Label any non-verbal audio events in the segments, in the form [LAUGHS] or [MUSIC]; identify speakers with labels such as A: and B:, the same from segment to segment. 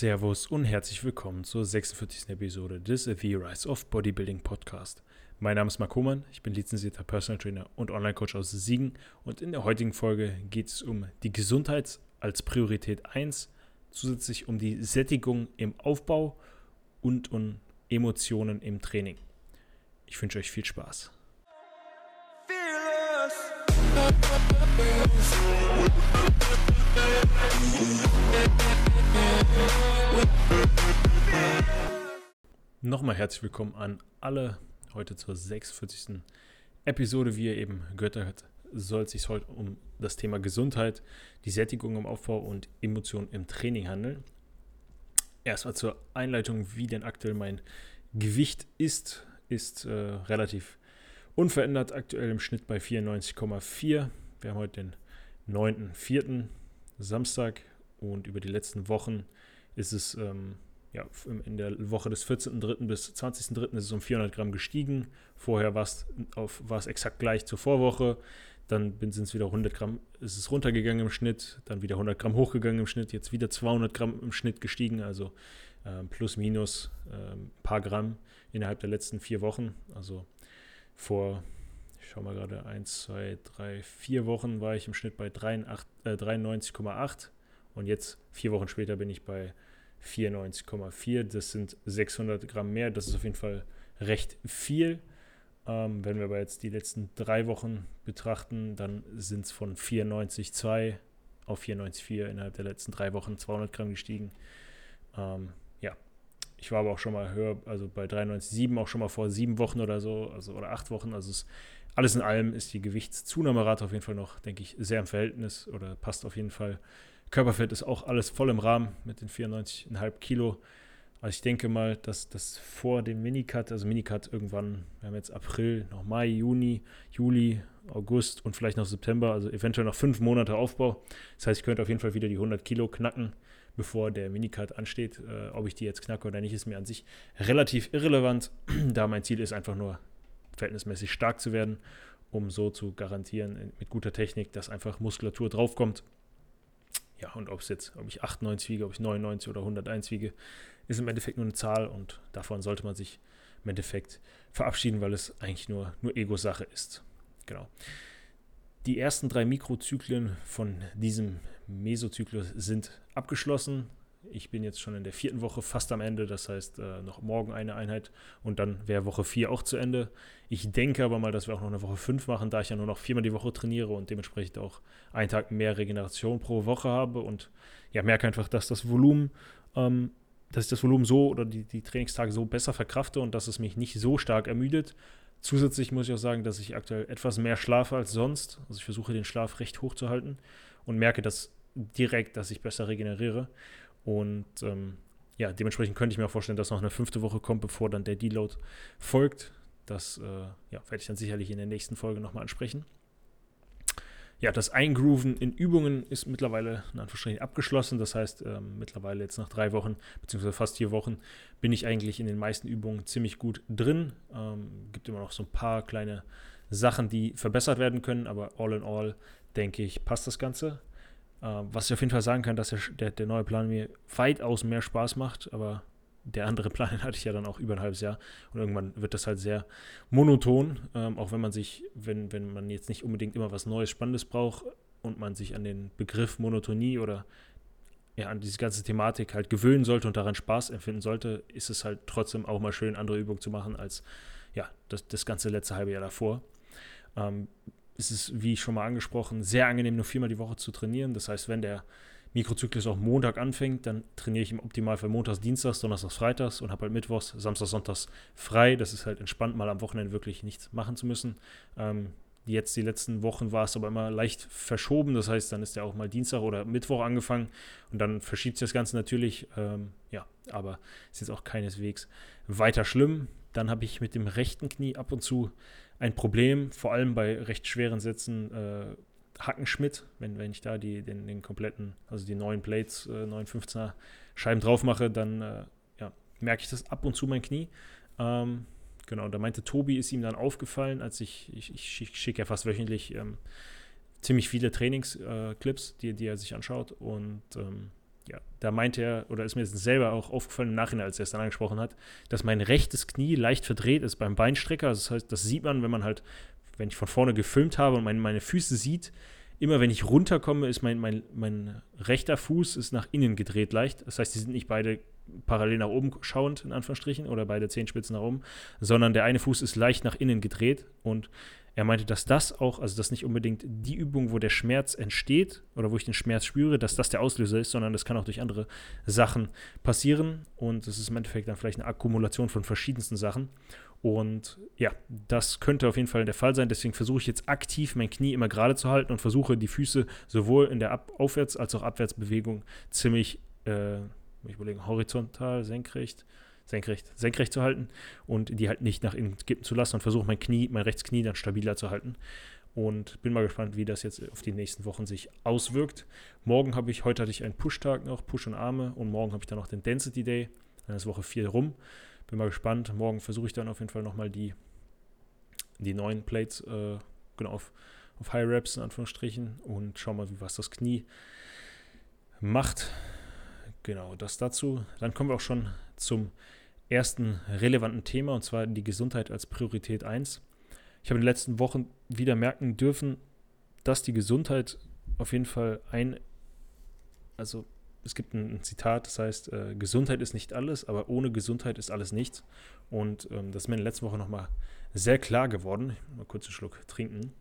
A: Servus und herzlich willkommen zur 46. Episode des The Rise of Bodybuilding Podcast. Mein Name ist Marc Hohmann, ich bin lizenzierter Personal Trainer und Online-Coach aus Siegen und in der heutigen Folge geht es um die Gesundheit als Priorität 1, zusätzlich um die Sättigung im Aufbau und um Emotionen im Training. Ich wünsche euch viel Spaß. Nochmal herzlich willkommen an alle heute zur 46. Episode. Wie ihr eben gehört habt, soll es sich heute um das Thema Gesundheit, die Sättigung im Aufbau und Emotionen im Training handeln. Erstmal zur Einleitung, wie denn aktuell mein Gewicht ist, ist äh, relativ unverändert, aktuell im Schnitt bei 94,4. Wir haben heute den 9.4. Samstag und über die letzten Wochen ist es ähm, ja, in der Woche des 14.3. bis 20.3. ist es um 400 Gramm gestiegen. Vorher war es, auf, war es exakt gleich zur Vorwoche. Dann sind es wieder 100 Gramm, ist es runtergegangen im Schnitt. Dann wieder 100 Gramm hochgegangen im Schnitt. Jetzt wieder 200 Gramm im Schnitt gestiegen. Also äh, plus minus äh, ein paar Gramm innerhalb der letzten vier Wochen. Also vor, ich schaue mal gerade, 1, 2, 3, 4 Wochen war ich im Schnitt bei 93,8. Äh, 93, und jetzt, vier Wochen später, bin ich bei 94,4. Das sind 600 Gramm mehr. Das ist auf jeden Fall recht viel. Ähm, wenn wir aber jetzt die letzten drei Wochen betrachten, dann sind es von 94,2 auf 94,4 innerhalb der letzten drei Wochen 200 Gramm gestiegen. Ähm, ja, ich war aber auch schon mal höher, also bei 93,7 auch schon mal vor sieben Wochen oder so, also oder acht Wochen. Also es, alles in allem ist die Gewichtszunahmerate auf jeden Fall noch, denke ich, sehr im Verhältnis oder passt auf jeden Fall Körperfett ist auch alles voll im Rahmen mit den 94,5 Kilo. Also ich denke mal, dass das vor dem Minicut, also Minicut irgendwann, wir haben jetzt April, noch Mai, Juni, Juli, August und vielleicht noch September, also eventuell noch fünf Monate Aufbau. Das heißt, ich könnte auf jeden Fall wieder die 100 Kilo knacken, bevor der Minicut ansteht. Äh, ob ich die jetzt knacke oder nicht, ist mir an sich relativ irrelevant, [CLEARS THROAT] da mein Ziel ist einfach nur verhältnismäßig stark zu werden, um so zu garantieren mit guter Technik, dass einfach Muskulatur draufkommt ja, und ob es jetzt, ob ich 98 wiege, ob ich 99 oder 101 wiege, ist im Endeffekt nur eine Zahl und davon sollte man sich im Endeffekt verabschieden, weil es eigentlich nur, nur Ego-Sache ist. Genau. Die ersten drei Mikrozyklen von diesem Mesozyklus sind abgeschlossen. Ich bin jetzt schon in der vierten Woche fast am Ende, das heißt äh, noch morgen eine Einheit und dann wäre Woche 4 auch zu Ende. Ich denke aber mal, dass wir auch noch eine Woche 5 machen, da ich ja nur noch viermal die Woche trainiere und dementsprechend auch einen Tag mehr Regeneration pro Woche habe und ja, merke einfach, dass das Volumen, ähm, dass ich das Volumen so oder die, die Trainingstage so besser verkrafte und dass es mich nicht so stark ermüdet. Zusätzlich muss ich auch sagen, dass ich aktuell etwas mehr schlafe als sonst. Also ich versuche den Schlaf recht hoch zu halten und merke das direkt, dass ich besser regeneriere. Und ähm, ja, dementsprechend könnte ich mir auch vorstellen, dass noch eine fünfte Woche kommt, bevor dann der Deload folgt. Das äh, ja, werde ich dann sicherlich in der nächsten Folge nochmal ansprechen. Ja, das Eingrooven in Übungen ist mittlerweile in Anführungsstrichen abgeschlossen. Das heißt, ähm, mittlerweile jetzt nach drei Wochen, beziehungsweise fast vier Wochen, bin ich eigentlich in den meisten Übungen ziemlich gut drin. Ähm, gibt immer noch so ein paar kleine Sachen, die verbessert werden können, aber all in all, denke ich, passt das Ganze. Uh, was ich auf jeden Fall sagen kann, dass der, der, der, neue Plan mir weitaus mehr Spaß macht, aber der andere [LAUGHS] Plan hatte ich ja dann auch über ein halbes Jahr und irgendwann wird das halt sehr monoton, ähm, auch wenn man sich, wenn, wenn man jetzt nicht unbedingt immer was Neues, Spannendes braucht und man sich an den Begriff Monotonie oder ja, an diese ganze Thematik halt gewöhnen sollte und daran Spaß empfinden sollte, ist es halt trotzdem auch mal schön, andere Übungen zu machen als ja, das, das ganze letzte halbe Jahr davor. Ähm, ist es, wie schon mal angesprochen, sehr angenehm, nur viermal die Woche zu trainieren. Das heißt, wenn der Mikrozyklus auch Montag anfängt, dann trainiere ich im Optimalfall Montags, Dienstags, Donnerstags, Freitags und habe halt Mittwochs, Samstags, Sonntags frei. Das ist halt entspannt, mal am Wochenende wirklich nichts machen zu müssen. Ähm, jetzt die letzten Wochen war es aber immer leicht verschoben. Das heißt, dann ist ja auch mal Dienstag oder Mittwoch angefangen und dann verschiebt sich das Ganze natürlich. Ähm, ja, aber ist jetzt auch keineswegs weiter schlimm. Dann habe ich mit dem rechten Knie ab und zu ein Problem, vor allem bei recht schweren Sätzen. Äh, Hackenschmidt, wenn, wenn ich da die, den, den kompletten, also die neuen Plates, äh, 915er Scheiben drauf mache, dann äh, ja, merke ich das ab und zu mein Knie. Ähm, genau, da meinte Tobi, ist ihm dann aufgefallen, als ich, ich, ich schicke ja fast wöchentlich ähm, ziemlich viele Trainingsclips, äh, die, die er sich anschaut und ähm, ja, da meinte er, oder ist mir selber auch aufgefallen im Nachhinein, als er es dann angesprochen hat, dass mein rechtes Knie leicht verdreht ist beim Beinstrecker. Also das heißt, das sieht man, wenn man halt, wenn ich von vorne gefilmt habe und meine, meine Füße sieht, immer wenn ich runterkomme, ist mein, mein, mein rechter Fuß ist nach innen gedreht leicht. Das heißt, die sind nicht beide parallel nach oben schauend, in Anführungsstrichen, oder beide Zehenspitzen nach oben, sondern der eine Fuß ist leicht nach innen gedreht und er meinte, dass das auch, also dass nicht unbedingt die Übung, wo der Schmerz entsteht oder wo ich den Schmerz spüre, dass das der Auslöser ist, sondern das kann auch durch andere Sachen passieren und es ist im Endeffekt dann vielleicht eine Akkumulation von verschiedensten Sachen. Und ja, das könnte auf jeden Fall der Fall sein. Deswegen versuche ich jetzt aktiv mein Knie immer gerade zu halten und versuche die Füße sowohl in der Ab Aufwärts- als auch Abwärtsbewegung ziemlich, äh, ich überlege, horizontal, senkrecht, senkrecht, senkrecht zu halten und die halt nicht nach innen kippen zu lassen und versuche mein Knie, mein Rechtsknie dann stabiler zu halten. Und bin mal gespannt, wie das jetzt auf die nächsten Wochen sich auswirkt. Morgen habe ich, heute hatte ich einen Push-Tag noch, Push und Arme und morgen habe ich dann noch den Density Day. Dann ist Woche 4 rum. Bin mal gespannt. Morgen versuche ich dann auf jeden Fall nochmal die, die neuen Plates äh, genau auf, auf High Reps in Anführungsstrichen und schau mal, wie was das Knie macht. Genau, das dazu. Dann kommen wir auch schon zum ersten relevanten Thema und zwar die Gesundheit als Priorität 1. Ich habe in den letzten Wochen wieder merken dürfen, dass die Gesundheit auf jeden Fall ein, also es gibt ein, Zitat, das heißt, äh, Gesundheit ist nicht alles, aber ohne Gesundheit ist alles nichts. Und ähm, das ist mir in der letzten Woche nochmal sehr klar geworden. Mal kurz einen Schluck trinken.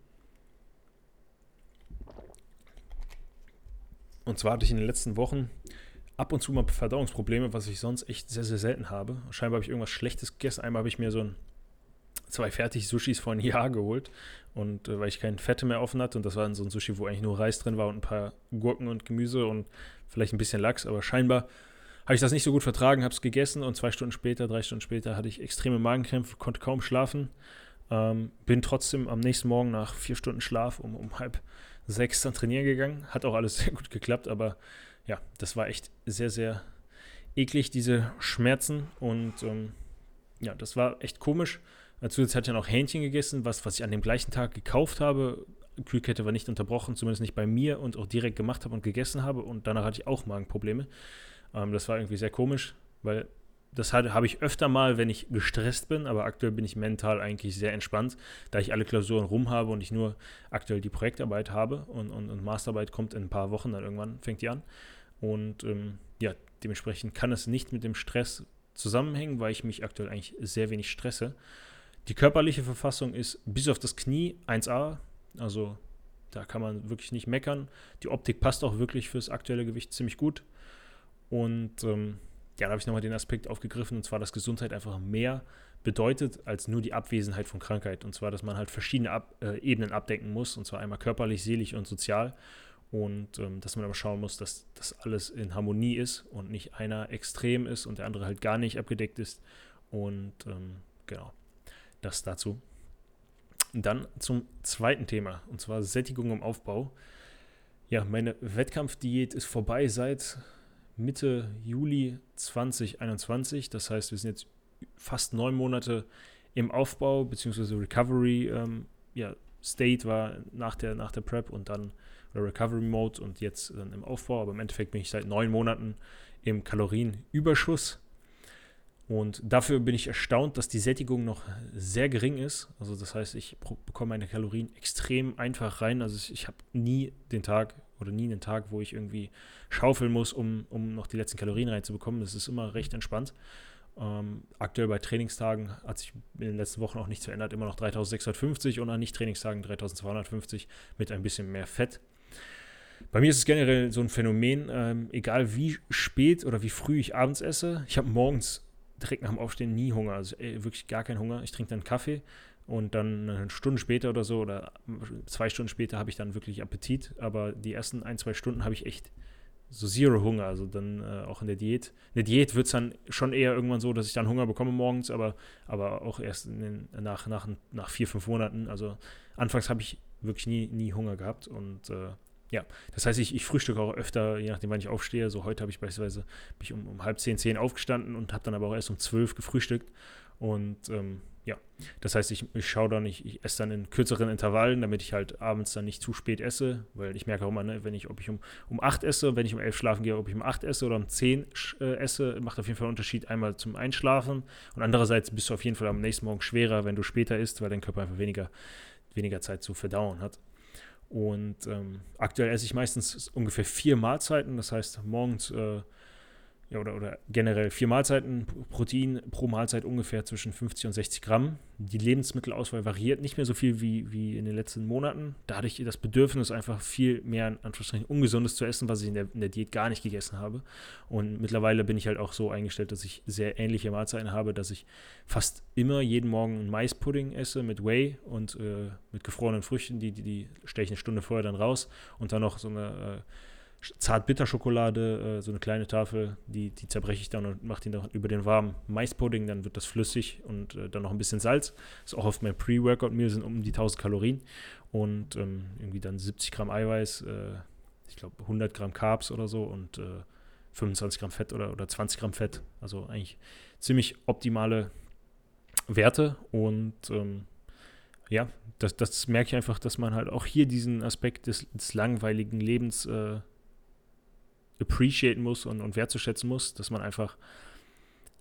A: Und zwar hatte ich in den letzten Wochen ab und zu mal Verdauungsprobleme, was ich sonst echt sehr, sehr selten habe. Scheinbar habe ich irgendwas Schlechtes gegessen. Einmal habe ich mir so ein, zwei fertig Sushis vor ein Jahr geholt. Und äh, weil ich keine Fette mehr offen hatte. Und das war so ein Sushi, wo eigentlich nur Reis drin war und ein paar Gurken und Gemüse und vielleicht ein bisschen Lachs. Aber scheinbar habe ich das nicht so gut vertragen, habe es gegessen. Und zwei Stunden später, drei Stunden später hatte ich extreme Magenkrämpfe, konnte kaum schlafen. Ähm, bin trotzdem am nächsten Morgen nach vier Stunden Schlaf um, um halb sechs dann trainieren gegangen. Hat auch alles [LAUGHS] sehr gut geklappt, aber ja, das war echt sehr, sehr eklig, diese Schmerzen. Und ähm, ja, das war echt komisch. Zusätzlich hatte ich dann auch Hähnchen gegessen, was, was ich an dem gleichen Tag gekauft habe. Kühlkette war nicht unterbrochen, zumindest nicht bei mir und auch direkt gemacht habe und gegessen habe. Und danach hatte ich auch Magenprobleme. Ähm, das war irgendwie sehr komisch, weil das habe ich öfter mal, wenn ich gestresst bin, aber aktuell bin ich mental eigentlich sehr entspannt, da ich alle Klausuren rum habe und ich nur aktuell die Projektarbeit habe und, und, und Masterarbeit kommt in ein paar Wochen, dann irgendwann fängt die an. Und ähm, ja, dementsprechend kann es nicht mit dem Stress zusammenhängen, weil ich mich aktuell eigentlich sehr wenig stresse. Die körperliche Verfassung ist bis auf das Knie 1A, also da kann man wirklich nicht meckern. Die Optik passt auch wirklich fürs aktuelle Gewicht ziemlich gut. Und ähm, ja, da habe ich nochmal den Aspekt aufgegriffen, und zwar, dass Gesundheit einfach mehr bedeutet als nur die Abwesenheit von Krankheit. Und zwar, dass man halt verschiedene Ab äh, Ebenen abdecken muss, und zwar einmal körperlich, seelisch und sozial. Und ähm, dass man aber schauen muss, dass das alles in Harmonie ist und nicht einer extrem ist und der andere halt gar nicht abgedeckt ist. Und ähm, genau, das dazu. Dann zum zweiten Thema, und zwar Sättigung im Aufbau. Ja, meine Wettkampfdiät ist vorbei seit Mitte Juli 2021. Das heißt, wir sind jetzt fast neun Monate im Aufbau, beziehungsweise Recovery ähm, ja, State war nach der, nach der Prep und dann Recovery Mode und jetzt dann im Aufbau. Aber im Endeffekt bin ich seit neun Monaten im Kalorienüberschuss. Und dafür bin ich erstaunt, dass die Sättigung noch sehr gering ist. Also das heißt, ich bekomme meine Kalorien extrem einfach rein. Also ich, ich habe nie den Tag oder nie einen Tag, wo ich irgendwie schaufeln muss, um, um noch die letzten Kalorien reinzubekommen. Das ist immer recht entspannt. Ähm, aktuell bei Trainingstagen hat sich in den letzten Wochen auch nichts verändert. Immer noch 3650 und an Nicht-Trainingstagen 3250 mit ein bisschen mehr Fett. Bei mir ist es generell so ein Phänomen, ähm, egal wie spät oder wie früh ich abends esse, ich habe morgens direkt nach dem Aufstehen nie Hunger, also ey, wirklich gar keinen Hunger. Ich trinke dann Kaffee und dann eine Stunde später oder so oder zwei Stunden später habe ich dann wirklich Appetit, aber die ersten ein, zwei Stunden habe ich echt so Zero Hunger, also dann äh, auch in der Diät. In der Diät wird es dann schon eher irgendwann so, dass ich dann Hunger bekomme morgens, aber, aber auch erst den, nach, nach, nach vier, fünf Monaten. Also anfangs habe ich wirklich nie, nie Hunger gehabt und äh, ja, das heißt, ich, ich frühstücke auch öfter, je nachdem, wann ich aufstehe. So heute habe ich beispielsweise bin ich um, um halb zehn, zehn aufgestanden und habe dann aber auch erst um zwölf gefrühstückt. Und ähm, ja, das heißt, ich, ich schaue dann, ich, ich esse dann in kürzeren Intervallen, damit ich halt abends dann nicht zu spät esse, weil ich merke auch immer, ne, wenn ich, ob ich um, um 8 esse, wenn ich um 11 schlafen gehe, ob ich um 8 esse oder um 10 äh, esse, macht auf jeden Fall einen Unterschied. Einmal zum Einschlafen und andererseits bist du auf jeden Fall am nächsten Morgen schwerer, wenn du später isst, weil dein Körper einfach weniger, weniger Zeit zu verdauen hat. Und ähm, aktuell esse ich meistens ungefähr vier Mahlzeiten, das heißt morgens äh, ja, oder, oder generell vier Mahlzeiten, Protein pro Mahlzeit ungefähr zwischen 50 und 60 Gramm. Die Lebensmittelauswahl variiert nicht mehr so viel wie, wie in den letzten Monaten. Da hatte ich das Bedürfnis, einfach viel mehr Anführungsstrichen Ungesundes zu essen, was ich in der, in der Diät gar nicht gegessen habe. Und mittlerweile bin ich halt auch so eingestellt, dass ich sehr ähnliche Mahlzeiten habe, dass ich fast immer jeden Morgen einen Maispudding esse mit Whey und äh, mit gefrorenen Früchten. Die, die, die stelle ich eine Stunde vorher dann raus und dann noch so eine. Äh, Zartbitterschokolade, äh, so eine kleine Tafel, die, die zerbreche ich dann und mache die dann über den warmen Maispudding, dann wird das flüssig und äh, dann noch ein bisschen Salz. Ist auch auf mein Pre-Workout-Meal, sind um die 1000 Kalorien und ähm, irgendwie dann 70 Gramm Eiweiß, äh, ich glaube 100 Gramm Carbs oder so und 25 äh, Gramm Fett oder, oder 20 Gramm Fett. Also eigentlich ziemlich optimale Werte und ähm, ja, das, das merke ich einfach, dass man halt auch hier diesen Aspekt des, des langweiligen Lebens äh, appreciaten muss und, und wertzuschätzen muss, dass man einfach,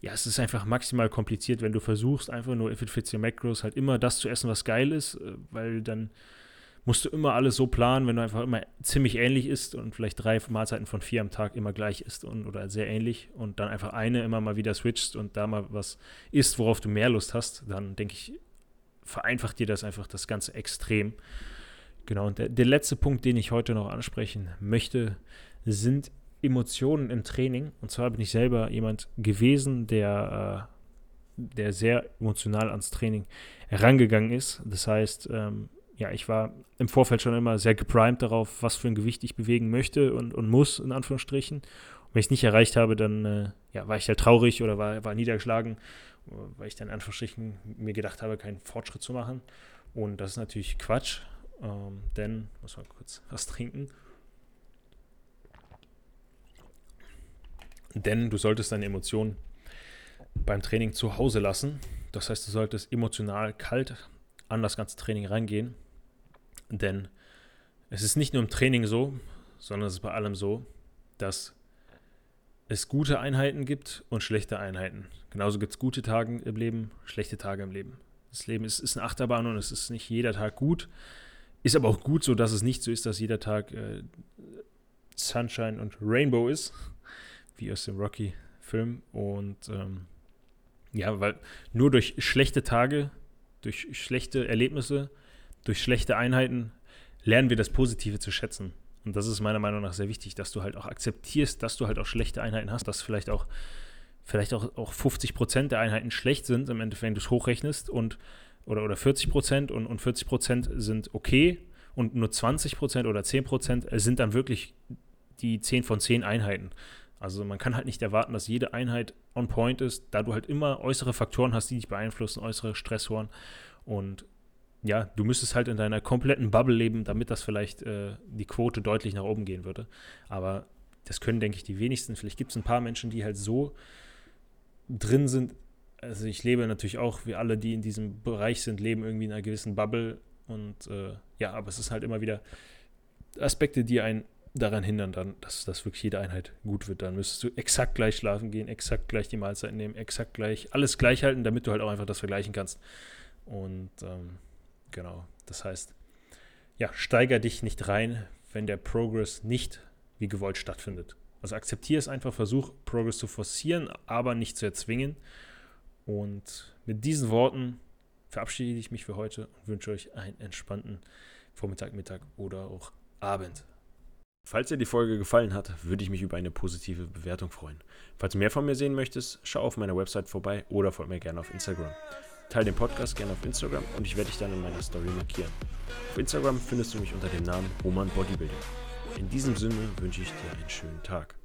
A: ja, es ist einfach maximal kompliziert, wenn du versuchst, einfach nur if it fits your macros, halt immer das zu essen, was geil ist, äh, weil dann musst du immer alles so planen, wenn du einfach immer ziemlich ähnlich isst und vielleicht drei Mahlzeiten von vier am Tag immer gleich isst und, oder sehr ähnlich und dann einfach eine immer mal wieder switchst und da mal was isst, worauf du mehr Lust hast, dann denke ich, vereinfacht dir das einfach das Ganze extrem. Genau, und der, der letzte Punkt, den ich heute noch ansprechen möchte, sind Emotionen im Training. Und zwar bin ich selber jemand gewesen, der, äh, der sehr emotional ans Training herangegangen ist. Das heißt, ähm, ja, ich war im Vorfeld schon immer sehr geprimed darauf, was für ein Gewicht ich bewegen möchte und, und muss, in Anführungsstrichen. Und wenn ich es nicht erreicht habe, dann äh, ja, war ich halt traurig oder war, war niedergeschlagen, weil ich dann in Anführungsstrichen mir gedacht habe, keinen Fortschritt zu machen. Und das ist natürlich Quatsch, ähm, denn, muss mal kurz was trinken. Denn du solltest deine Emotionen beim Training zu Hause lassen. Das heißt, du solltest emotional kalt an das ganze Training rangehen. Denn es ist nicht nur im Training so, sondern es ist bei allem so, dass es gute Einheiten gibt und schlechte Einheiten. Genauso gibt es gute Tage im Leben, schlechte Tage im Leben. Das Leben ist, ist eine Achterbahn und es ist nicht jeder Tag gut. Ist aber auch gut so, dass es nicht so ist, dass jeder Tag äh, Sunshine und Rainbow ist, wie aus dem Rocky-Film. Und ähm, ja, weil nur durch schlechte Tage, durch schlechte Erlebnisse, durch schlechte Einheiten lernen wir das Positive zu schätzen. Und das ist meiner Meinung nach sehr wichtig, dass du halt auch akzeptierst, dass du halt auch schlechte Einheiten hast, dass vielleicht auch, vielleicht auch, auch 50 Prozent der Einheiten schlecht sind, im Endeffekt, wenn du es hochrechnest und oder, oder 40 Prozent und, und 40 Prozent sind okay und nur 20 Prozent oder 10 Prozent sind dann wirklich die 10 von 10 Einheiten. Also man kann halt nicht erwarten, dass jede Einheit on point ist, da du halt immer äußere Faktoren hast, die dich beeinflussen, äußere Stressoren. Und ja, du müsstest halt in deiner kompletten Bubble leben, damit das vielleicht äh, die Quote deutlich nach oben gehen würde. Aber das können, denke ich, die wenigsten. Vielleicht gibt es ein paar Menschen, die halt so drin sind. Also ich lebe natürlich auch, wie alle, die in diesem Bereich sind, leben irgendwie in einer gewissen Bubble. Und äh, ja, aber es ist halt immer wieder Aspekte, die einen daran hindern, dann, dass, dass wirklich jede Einheit gut wird. Dann müsstest du exakt gleich schlafen gehen, exakt gleich die Mahlzeiten nehmen, exakt gleich alles gleich halten, damit du halt auch einfach das vergleichen kannst. Und ähm, genau, das heißt, ja, steiger dich nicht rein, wenn der Progress nicht wie gewollt stattfindet. Also akzeptiere es einfach, versuch Progress zu forcieren, aber nicht zu erzwingen. Und mit diesen Worten verabschiede ich mich für heute und wünsche euch einen entspannten Vormittag, Mittag oder auch Abend. Falls dir die Folge gefallen hat, würde ich mich über eine positive Bewertung freuen. Falls du mehr von mir sehen möchtest, schau auf meiner Website vorbei oder folge mir gerne auf Instagram. Teile den Podcast gerne auf Instagram und ich werde dich dann in meiner Story markieren. Auf Instagram findest du mich unter dem Namen Roman Bodybuilding. In diesem Sinne wünsche ich dir einen schönen Tag.